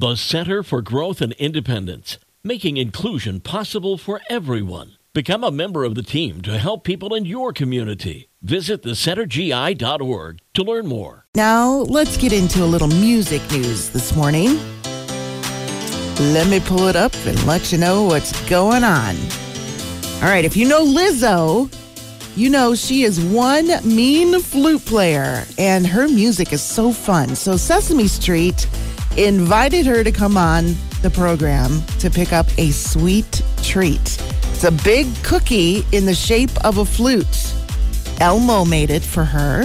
The Center for Growth and Independence, making inclusion possible for everyone. Become a member of the team to help people in your community. Visit thecentergi.org to learn more. Now, let's get into a little music news this morning. Let me pull it up and let you know what's going on. All right, if you know Lizzo, you know she is one mean flute player, and her music is so fun. So, Sesame Street invited her to come on the program to pick up a sweet treat. It's a big cookie in the shape of a flute. Elmo made it for her.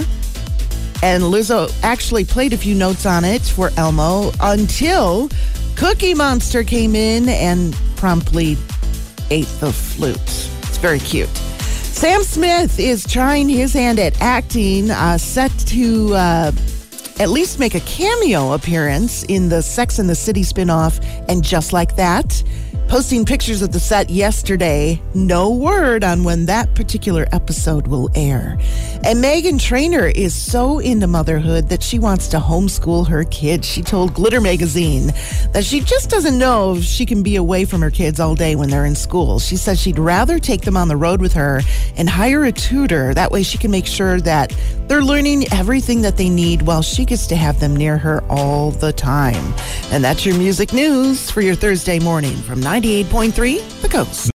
And Lizzo actually played a few notes on it for Elmo until Cookie Monster came in and promptly ate the flute. It's very cute. Sam Smith is trying his hand at acting, uh, set to uh, at least make a cameo appearance in the Sex and the City spinoff, and just like that posting pictures of the set yesterday. No word on when that particular episode will air. And Meghan Trainor is so into motherhood that she wants to homeschool her kids. She told Glitter Magazine that she just doesn't know if she can be away from her kids all day when they're in school. She says she'd rather take them on the road with her and hire a tutor. That way she can make sure that they're learning everything that they need while she gets to have them near her all the time. And that's your music news for your Thursday morning from 98.3 The Coast.